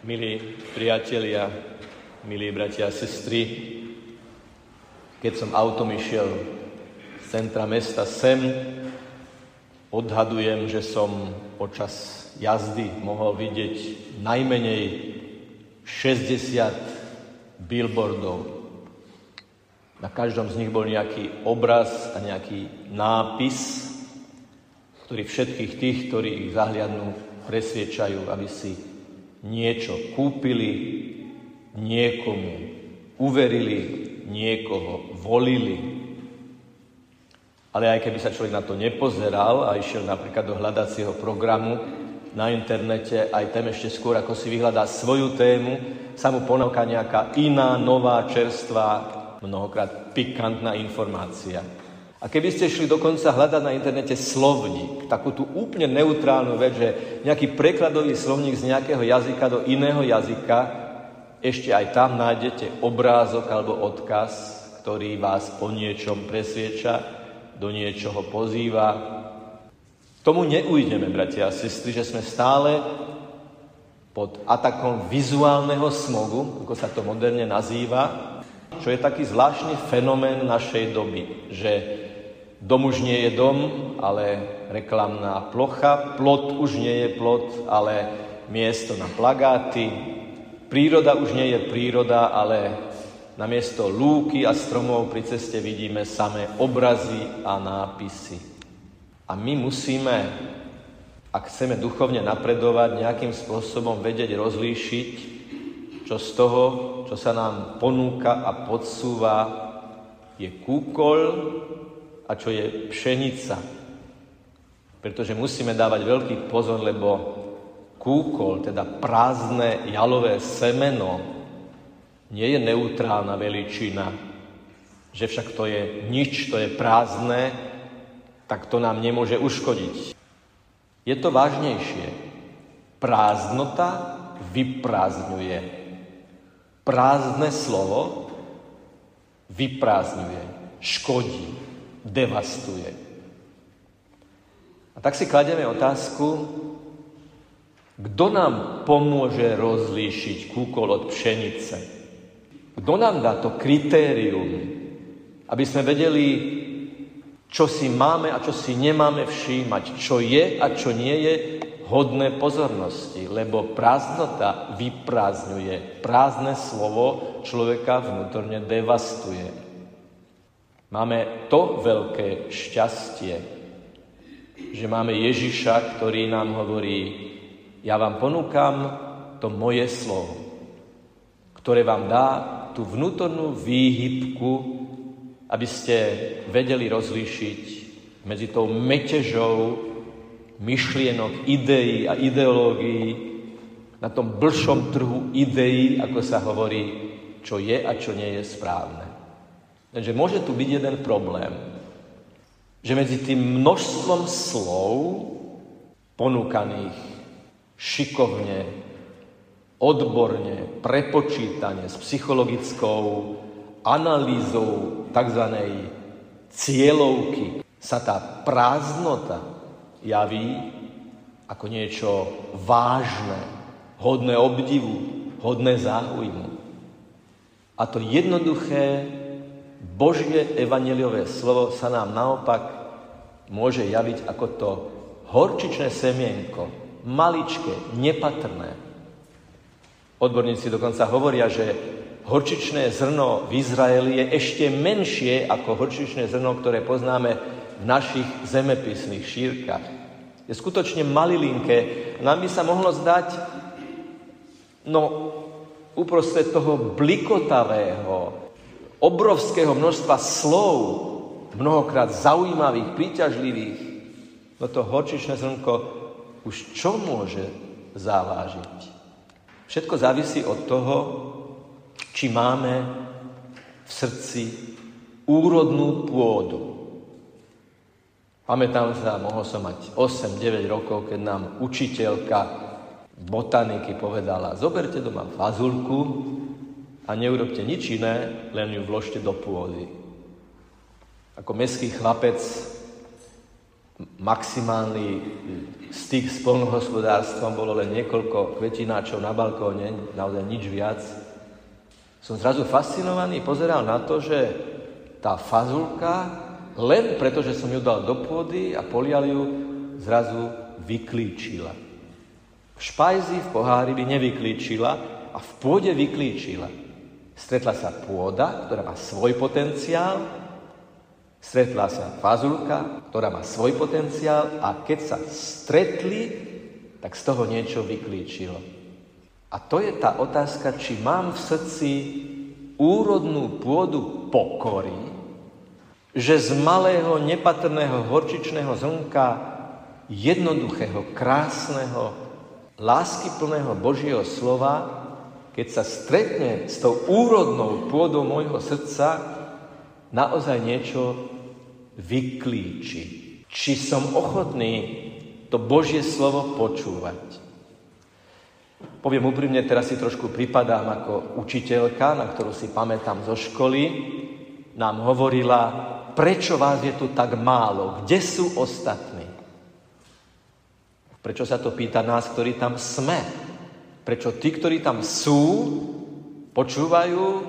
Milí priatelia, milí bratia a sestry, keď som autom išiel z centra mesta sem, odhadujem, že som počas jazdy mohol vidieť najmenej 60 billboardov. Na každom z nich bol nejaký obraz a nejaký nápis, ktorý všetkých tých, ktorí ich zahliadnú, presviečajú, aby si niečo kúpili, niekomu uverili, niekoho volili. Ale aj keby sa človek na to nepozeral a išiel napríklad do hľadacieho programu na internete, aj tam ešte skôr, ako si vyhľadá svoju tému, sa mu ponúka nejaká iná, nová, čerstvá, mnohokrát pikantná informácia. A keby ste šli dokonca hľadať na internete slovník, takú tú úplne neutrálnu vec, že nejaký prekladový slovník z nejakého jazyka do iného jazyka, ešte aj tam nájdete obrázok alebo odkaz, ktorý vás o niečom presvieča, do niečoho pozýva. Tomu neujdeme, bratia a sestry, že sme stále pod atakom vizuálneho smogu, ako sa to moderne nazýva, čo je taký zvláštny fenomén našej doby, že Dom už nie je dom, ale reklamná plocha. Plot už nie je plot, ale miesto na plagáty. Príroda už nie je príroda, ale na miesto lúky a stromov pri ceste vidíme samé obrazy a nápisy. A my musíme, ak chceme duchovne napredovať, nejakým spôsobom vedieť rozlíšiť, čo z toho, čo sa nám ponúka a podsúva, je kúkol a čo je pšenica. Pretože musíme dávať veľký pozor, lebo kúkol, teda prázdne jalové semeno, nie je neutrálna veličina, že však to je nič, to je prázdne, tak to nám nemôže uškodiť. Je to vážnejšie. Prázdnota vyprázdňuje. Prázdne slovo vyprázdňuje, škodí devastuje. A tak si klademe otázku, kto nám pomôže rozlíšiť kúkol od pšenice? Kto nám dá to kritérium, aby sme vedeli, čo si máme a čo si nemáme všímať, čo je a čo nie je hodné pozornosti, lebo prázdnota vyprázdňuje. Prázdne slovo človeka vnútorne devastuje. Máme to veľké šťastie, že máme Ježiša, ktorý nám hovorí, ja vám ponúkam to moje slovo, ktoré vám dá tú vnútornú výhybku, aby ste vedeli rozlíšiť medzi tou metežou myšlienok, ideí a ideológií na tom blšom trhu ideí, ako sa hovorí, čo je a čo nie je správne. Takže môže tu byť jeden problém, že medzi tým množstvom slov ponúkaných šikovne, odborne, prepočítane, s psychologickou analýzou tzv. cieľovky sa tá prázdnota javí ako niečo vážne, hodné obdivu, hodné záujmu. A to jednoduché Božie evaneliové slovo sa nám naopak môže javiť ako to horčičné semienko, maličké, nepatrné. Odborníci dokonca hovoria, že horčičné zrno v Izraeli je ešte menšie ako horčičné zrno, ktoré poznáme v našich zemepisných šírkach. Je skutočne malilinké. Nám by sa mohlo zdať, no uprostred toho blikotavého, obrovského množstva slov, mnohokrát zaujímavých, príťažlivých, no to horčičné zrnko už čo môže zavážiť? Všetko závisí od toho, či máme v srdci úrodnú pôdu. Pamätám sa, mohol som mať 8-9 rokov, keď nám učiteľka botaniky povedala, zoberte doma fazulku, a neurobte nič iné, len ju vložte do pôdy. Ako meský chlapec maximálny styk s polnohospodárstvom, bolo len niekoľko kvetináčov na balkóne, naozaj nič viac. Som zrazu fascinovaný, pozeral na to, že tá fazulka, len preto, že som ju dal do pôdy a polial ju, zrazu vyklíčila. V špajzi, v pohári by nevyklíčila a v pôde vyklíčila. Stretla sa pôda, ktorá má svoj potenciál, stretla sa fazulka, ktorá má svoj potenciál a keď sa stretli, tak z toho niečo vyklíčilo. A to je tá otázka, či mám v srdci úrodnú pôdu pokory, že z malého, nepatrného, horčičného zrnka, jednoduchého, krásneho, láskyplného Božieho slova, keď sa stretne s tou úrodnou pôdou môjho srdca, naozaj niečo vyklíči. Či som ochotný to Božie slovo počúvať. Poviem úprimne, teraz si trošku pripadám ako učiteľka, na ktorú si pamätám zo školy. Nám hovorila, prečo vás je tu tak málo, kde sú ostatní? Prečo sa to pýta nás, ktorí tam sme? Prečo tí, ktorí tam sú, počúvajú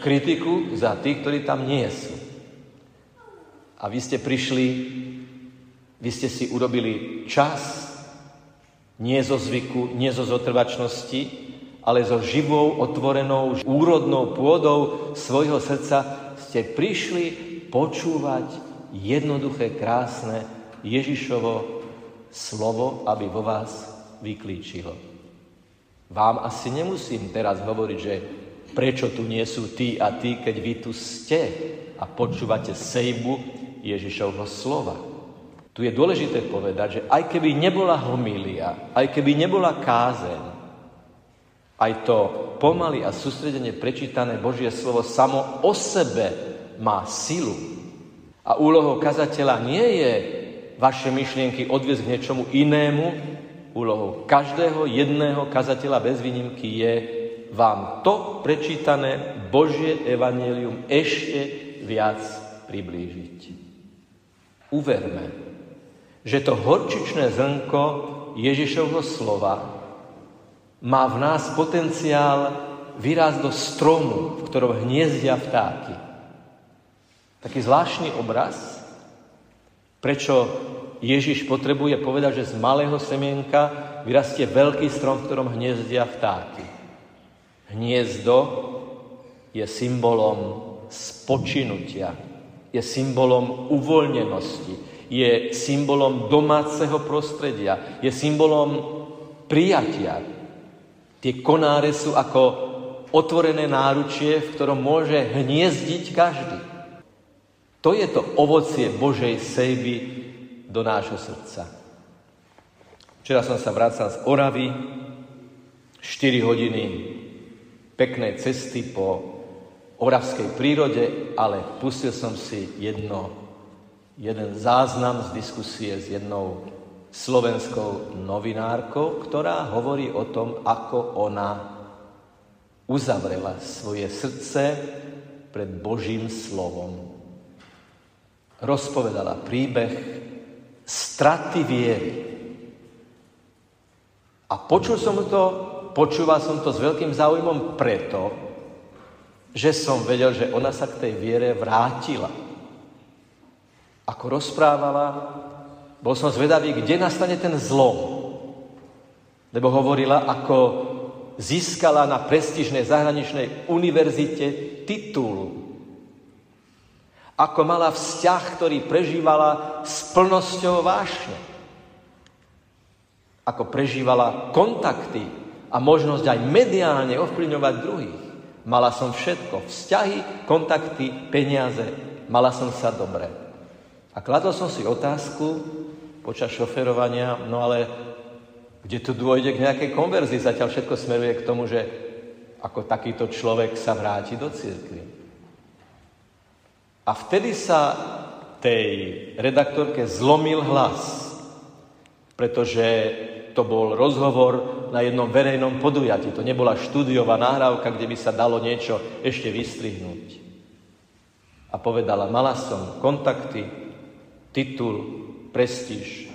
kritiku za tých, ktorí tam nie sú? A vy ste prišli, vy ste si urobili čas nie zo zvyku, nie zo zotrvačnosti, ale so živou, otvorenou, úrodnou pôdou svojho srdca ste prišli počúvať jednoduché, krásne Ježišovo slovo, aby vo vás vyklíčilo. Vám asi nemusím teraz hovoriť, že prečo tu nie sú tí a tí, keď vy tu ste a počúvate sejbu Ježišovho slova. Tu je dôležité povedať, že aj keby nebola homília, aj keby nebola kázeň, aj to pomaly a sústredene prečítané Božie slovo samo o sebe má silu. A úlohou kazateľa nie je vaše myšlienky odviezť k niečomu inému. Úlohou každého jedného kazateľa bez výnimky je vám to prečítané Božie evanelium ešte viac priblížiť. Uverme, že to horčičné zrnko Ježišovho slova má v nás potenciál vyrásť do stromu, v ktorom hniezdia vtáky. Taký zvláštny obraz, prečo Ježiš potrebuje povedať, že z malého semienka vyrastie veľký strom, v ktorom hniezdia vtáky. Hniezdo je symbolom spočinutia, je symbolom uvoľnenosti, je symbolom domáceho prostredia, je symbolom prijatia. Tie konáre sú ako otvorené náručie, v ktorom môže hniezdiť každý. To je to ovocie Božej sejby do nášho srdca. Včera som sa vracal z Oravy, 4 hodiny peknej cesty po oravskej prírode, ale pustil som si jedno jeden záznam z diskusie s jednou slovenskou novinárkou, ktorá hovorí o tom, ako ona uzavrela svoje srdce pred Božím slovom. Rozpovedala príbeh straty viery. A počul som to, počúval som to s veľkým záujmom preto, že som vedel, že ona sa k tej viere vrátila ako rozprávala, bol som zvedavý, kde nastane ten zlom. Lebo hovorila, ako získala na prestížnej zahraničnej univerzite titul. Ako mala vzťah, ktorý prežívala s plnosťou vášne. Ako prežívala kontakty a možnosť aj mediálne ovplyvňovať druhých. Mala som všetko. Vzťahy, kontakty, peniaze. Mala som sa dobre. A kladol som si otázku počas šoferovania, no ale kde tu dôjde k nejakej konverzii, zatiaľ všetko smeruje k tomu, že ako takýto človek sa vráti do cirkvi. A vtedy sa tej redaktorke zlomil hlas, pretože to bol rozhovor na jednom verejnom podujatí. To nebola štúdiová nahrávka, kde by sa dalo niečo ešte vystrihnúť. A povedala, mala som kontakty, titul, prestíž,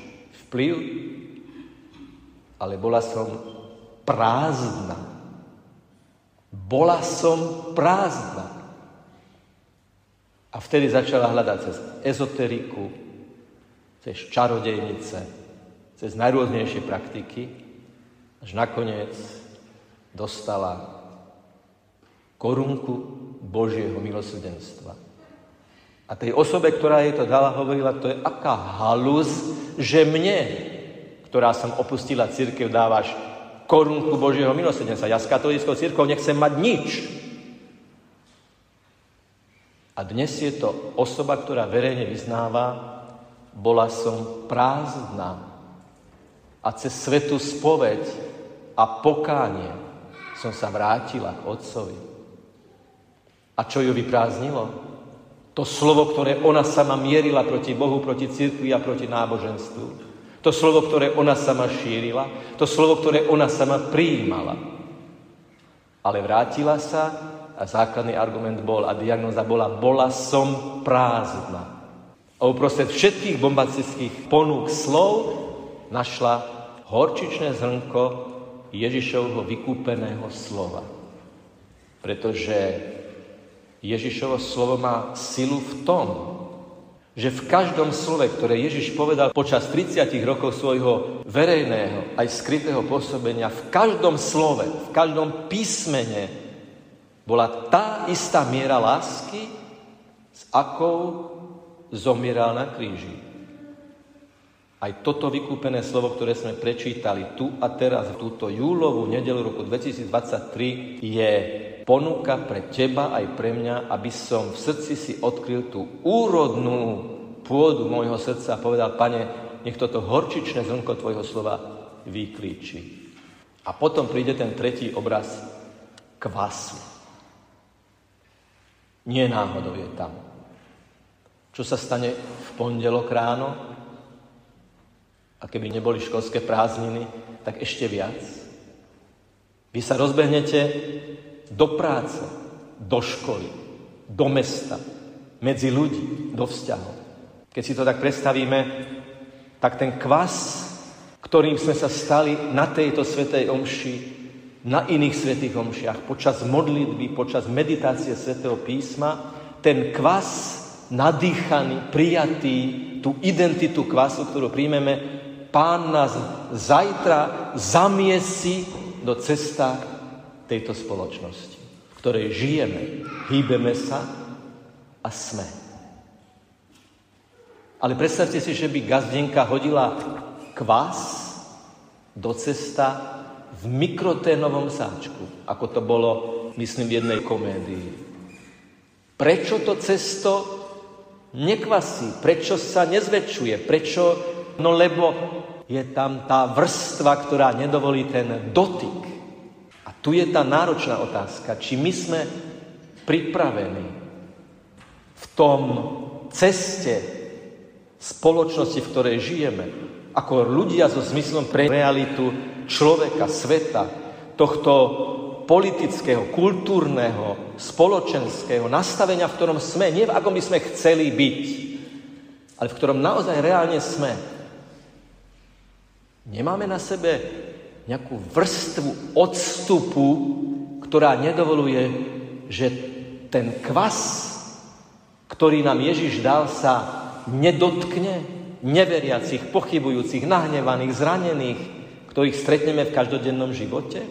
vplyv, ale bola som prázdna. Bola som prázdna. A vtedy začala hľadať cez ezoteriku, cez čarodejnice, cez najrôznejšie praktiky, až nakoniec dostala korunku Božieho milosrdenstva. A tej osobe, ktorá jej to dala, hovorila, to je aká halus, že mne, ktorá som opustila církev, dávaš korunku Božieho milosrdenstva. Ja s katolickou církou nechcem mať nič. A dnes je to osoba, ktorá verejne vyznáva, bola som prázdna. A cez svetú spoveď a pokánie som sa vrátila k Otcovi. A čo ju vyprázdnilo? To slovo, ktoré ona sama mierila proti Bohu, proti cirkvi a proti náboženstvu. To slovo, ktoré ona sama šírila. To slovo, ktoré ona sama prijímala. Ale vrátila sa a základný argument bol a diagnoza bola, bola som prázdna. A uprostred všetkých bombastických ponúk slov našla horčičné zrnko Ježišovho vykúpeného slova. Pretože Ježišovo slovo má silu v tom, že v každom slove, ktoré Ježiš povedal počas 30 rokov svojho verejného aj skrytého pôsobenia, v každom slove, v každom písmene bola tá istá miera lásky, s akou zomieral na kríži. Aj toto vykúpené slovo, ktoré sme prečítali tu a teraz, v túto júlovú nedelu roku 2023, je ponuka pre teba aj pre mňa, aby som v srdci si odkryl tú úrodnú pôdu môjho srdca a povedal, pane, nech toto horčičné zrnko tvojho slova vyklíči. A potom príde ten tretí obraz kvasu. Nie náhodou je tam. Čo sa stane v pondelok ráno? A keby neboli školské prázdniny, tak ešte viac. Vy sa rozbehnete do práce, do školy, do mesta, medzi ľudí, do vzťahov. Keď si to tak predstavíme, tak ten kvas, ktorým sme sa stali na tejto svetej omši, na iných svetých omšiach, počas modlitby, počas meditácie svetého písma, ten kvas nadýchaný, prijatý, tú identitu kvasu, ktorú príjmeme, pán nás zajtra zamiesi do cesta tejto spoločnosti, v ktorej žijeme, hýbeme sa a sme. Ale predstavte si, že by gazdenka hodila kvás do cesta v mikroténovom sáčku, ako to bolo, myslím, v jednej komédii. Prečo to cesto nekvasí? Prečo sa nezväčšuje? Prečo? No lebo je tam tá vrstva, ktorá nedovolí ten dotyk tu je tá náročná otázka, či my sme pripravení v tom ceste spoločnosti, v ktorej žijeme, ako ľudia so zmyslom pre realitu človeka, sveta, tohto politického, kultúrneho, spoločenského nastavenia, v ktorom sme, nie v akom by sme chceli byť, ale v ktorom naozaj reálne sme. Nemáme na sebe nejakú vrstvu odstupu, ktorá nedovoluje, že ten kvas, ktorý nám Ježiš dal, sa nedotkne neveriacich, pochybujúcich, nahnevaných, zranených, ktorých stretneme v každodennom živote?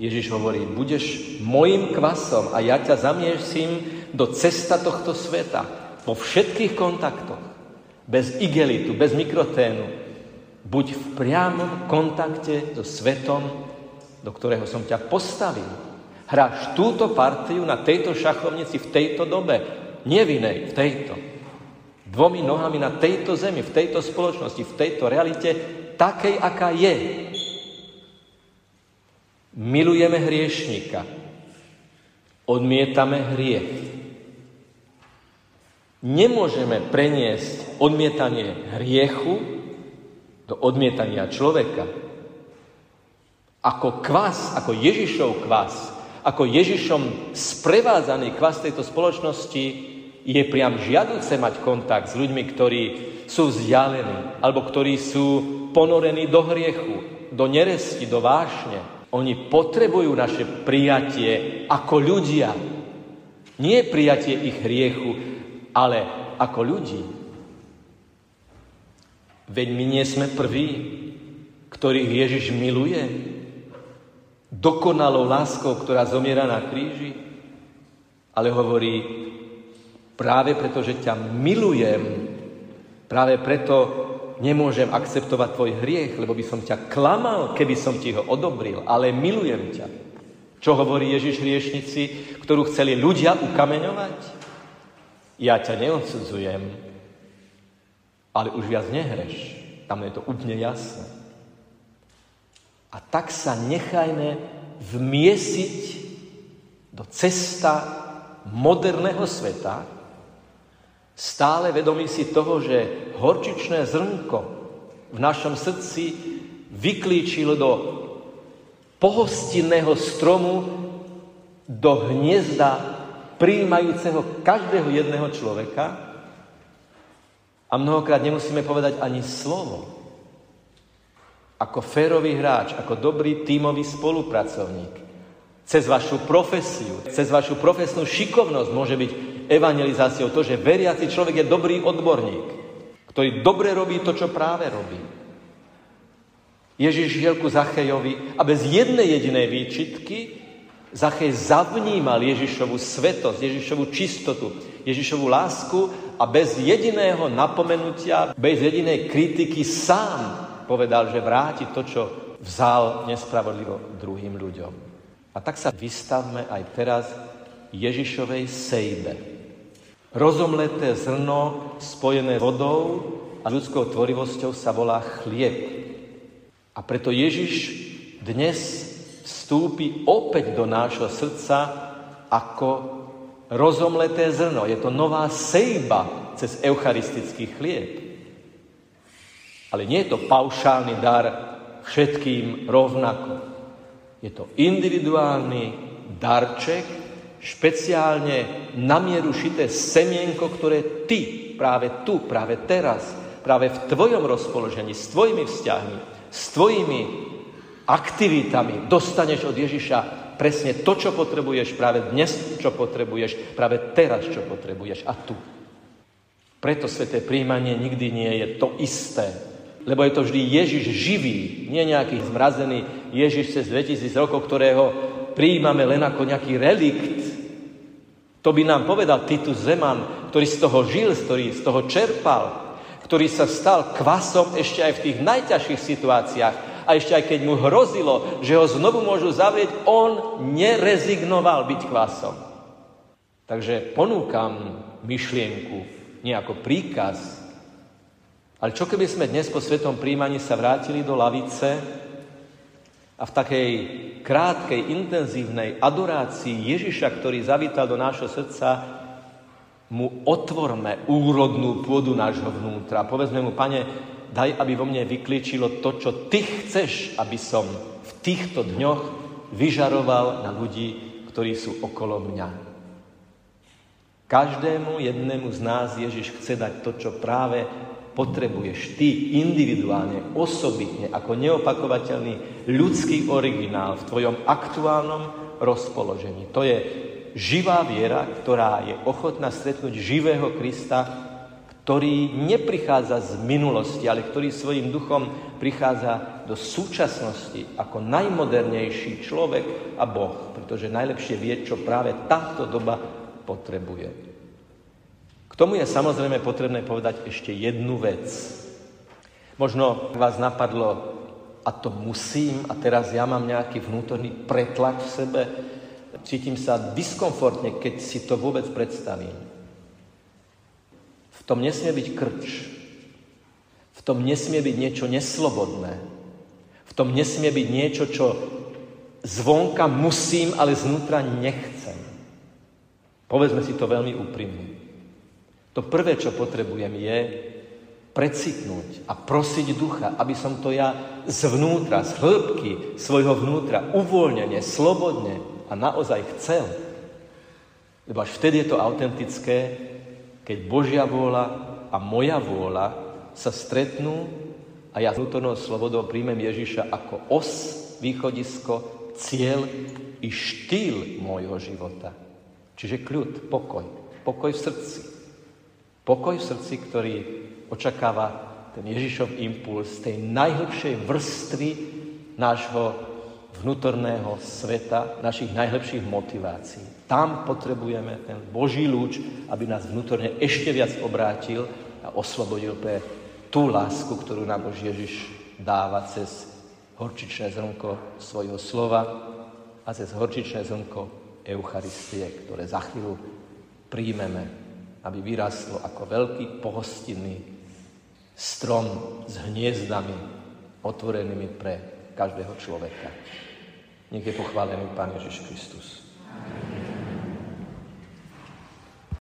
Ježiš hovorí, budeš mojim kvasom a ja ťa zamiesím do cesta tohto sveta, vo všetkých kontaktoch, bez igelitu, bez mikroténu, Buď v priamom kontakte so svetom, do ktorého som ťa postavil. Hráš túto partiu na tejto šachovnici v tejto dobe, nie v inej, v tejto. Dvomi nohami na tejto zemi, v tejto spoločnosti, v tejto realite, takej, aká je. Milujeme hriešnika. Odmietame hriech. Nemôžeme preniesť odmietanie hriechu do odmietania človeka. Ako kvas, ako Ježišov kvas, ako Ježišom sprevádzaný kvas tejto spoločnosti je priam žiaduce mať kontakt s ľuďmi, ktorí sú vzdialení, alebo ktorí sú ponorení do hriechu, do neresti, do vášne. Oni potrebujú naše prijatie ako ľudia. Nie prijatie ich hriechu, ale ako ľudí. Veď my nie sme prví, ktorých Ježiš miluje, dokonalou láskou, ktorá zomiera na kríži, ale hovorí, práve preto, že ťa milujem, práve preto nemôžem akceptovať tvoj hriech, lebo by som ťa klamal, keby som ti ho odobril, ale milujem ťa. Čo hovorí Ježiš hriešnici, ktorú chceli ľudia ukameňovať? Ja ťa neodsudzujem, ale už viac nehreš. Tam je to úplne jasné. A tak sa nechajme vmiesiť do cesta moderného sveta, Stále vedomí si toho, že horčičné zrnko v našom srdci vyklíčilo do pohostinného stromu, do hniezda prijímajúceho každého jedného človeka a mnohokrát nemusíme povedať ani slovo. Ako férový hráč, ako dobrý tímový spolupracovník, cez vašu profesiu, cez vašu profesnú šikovnosť môže byť evangelizáciou to, že veriaci človek je dobrý odborník, ktorý dobre robí to, čo práve robí. Ježiš šiel ku Zachejovi a bez jednej jedinej výčitky Zachej zavnímal Ježišovu svetosť, Ježišovu čistotu, Ježišovu lásku a bez jediného napomenutia, bez jedinej kritiky sám povedal, že vráti to, čo vzal nespravodlivo druhým ľuďom. A tak sa vystavme aj teraz Ježišovej sejbe. Rozomleté zrno spojené vodou a ľudskou tvorivosťou sa volá chlieb. A preto Ježiš dnes vstúpi opäť do nášho srdca ako rozomleté zrno. Je to nová sejba cez eucharistický chlieb. Ale nie je to paušálny dar všetkým rovnako. Je to individuálny darček, špeciálne na mieru šité semienko, ktoré ty práve tu, práve teraz, práve v tvojom rozpoložení, s tvojimi vzťahmi, s tvojimi aktivitami dostaneš od Ježiša presne to, čo potrebuješ práve dnes, čo potrebuješ, práve teraz, čo potrebuješ a tu. Preto sveté príjmanie nikdy nie je to isté, lebo je to vždy Ježiš živý, nie nejaký zmrazený Ježiš cez 2000 rokov, ktorého prijímame len ako nejaký relikt. To by nám povedal Titus Zeman, ktorý z toho žil, ktorý z toho čerpal, ktorý sa stal kvasom ešte aj v tých najťažších situáciách. A ešte aj keď mu hrozilo, že ho znovu môžu zavrieť, on nerezignoval byť kvasom. Takže ponúkam myšlienku, nie ako príkaz, ale čo keby sme dnes po svetom príjmaní sa vrátili do lavice a v takej krátkej, intenzívnej adorácii Ježiša, ktorý zavítal do nášho srdca, mu otvorme úrodnú pôdu nášho vnútra. Povedzme mu, pane, daj, aby vo mne vyklíčilo to, čo ty chceš, aby som v týchto dňoch vyžaroval na ľudí, ktorí sú okolo mňa. Každému jednému z nás Ježiš chce dať to, čo práve potrebuješ ty individuálne, osobitne, ako neopakovateľný ľudský originál v tvojom aktuálnom rozpoložení. To je živá viera, ktorá je ochotná stretnúť živého Krista, ktorý neprichádza z minulosti, ale ktorý svojim duchom prichádza do súčasnosti ako najmodernejší človek a Boh, pretože najlepšie vie, čo práve táto doba potrebuje tomu je samozrejme potrebné povedať ešte jednu vec. Možno vás napadlo, a to musím, a teraz ja mám nejaký vnútorný pretlak v sebe, cítim sa diskomfortne, keď si to vôbec predstavím. V tom nesmie byť krč. V tom nesmie byť niečo neslobodné. V tom nesmie byť niečo, čo zvonka musím, ale znútra nechcem. Povedzme si to veľmi úprimne. To prvé, čo potrebujem, je precitnúť a prosiť ducha, aby som to ja zvnútra, z hĺbky svojho vnútra, uvoľnene, slobodne a naozaj chcel. Lebo až vtedy je to autentické keď Božia vôľa a moja vôľa sa stretnú a ja vnútornou slobodou príjmem Ježiša ako os, východisko, cieľ i štýl môjho života. Čiže kľud, pokoj. Pokoj v srdci. Pokoj v srdci, ktorý očakáva ten Ježišov impuls tej najhlbšej vrstvy nášho vnútorného sveta, našich najlepších motivácií. Tam potrebujeme ten Boží lúč, aby nás vnútorne ešte viac obrátil a oslobodil pre tú lásku, ktorú nám už Ježiš dáva cez horčičné zrnko svojho slova a cez horčičné zrnko Eucharistie, ktoré za chvíľu príjmeme, aby vyrastlo ako veľký pohostinný strom s hniezdami otvorenými pre každého človeka. Nech je pochválený Pán Ježiš Kristus. Amen.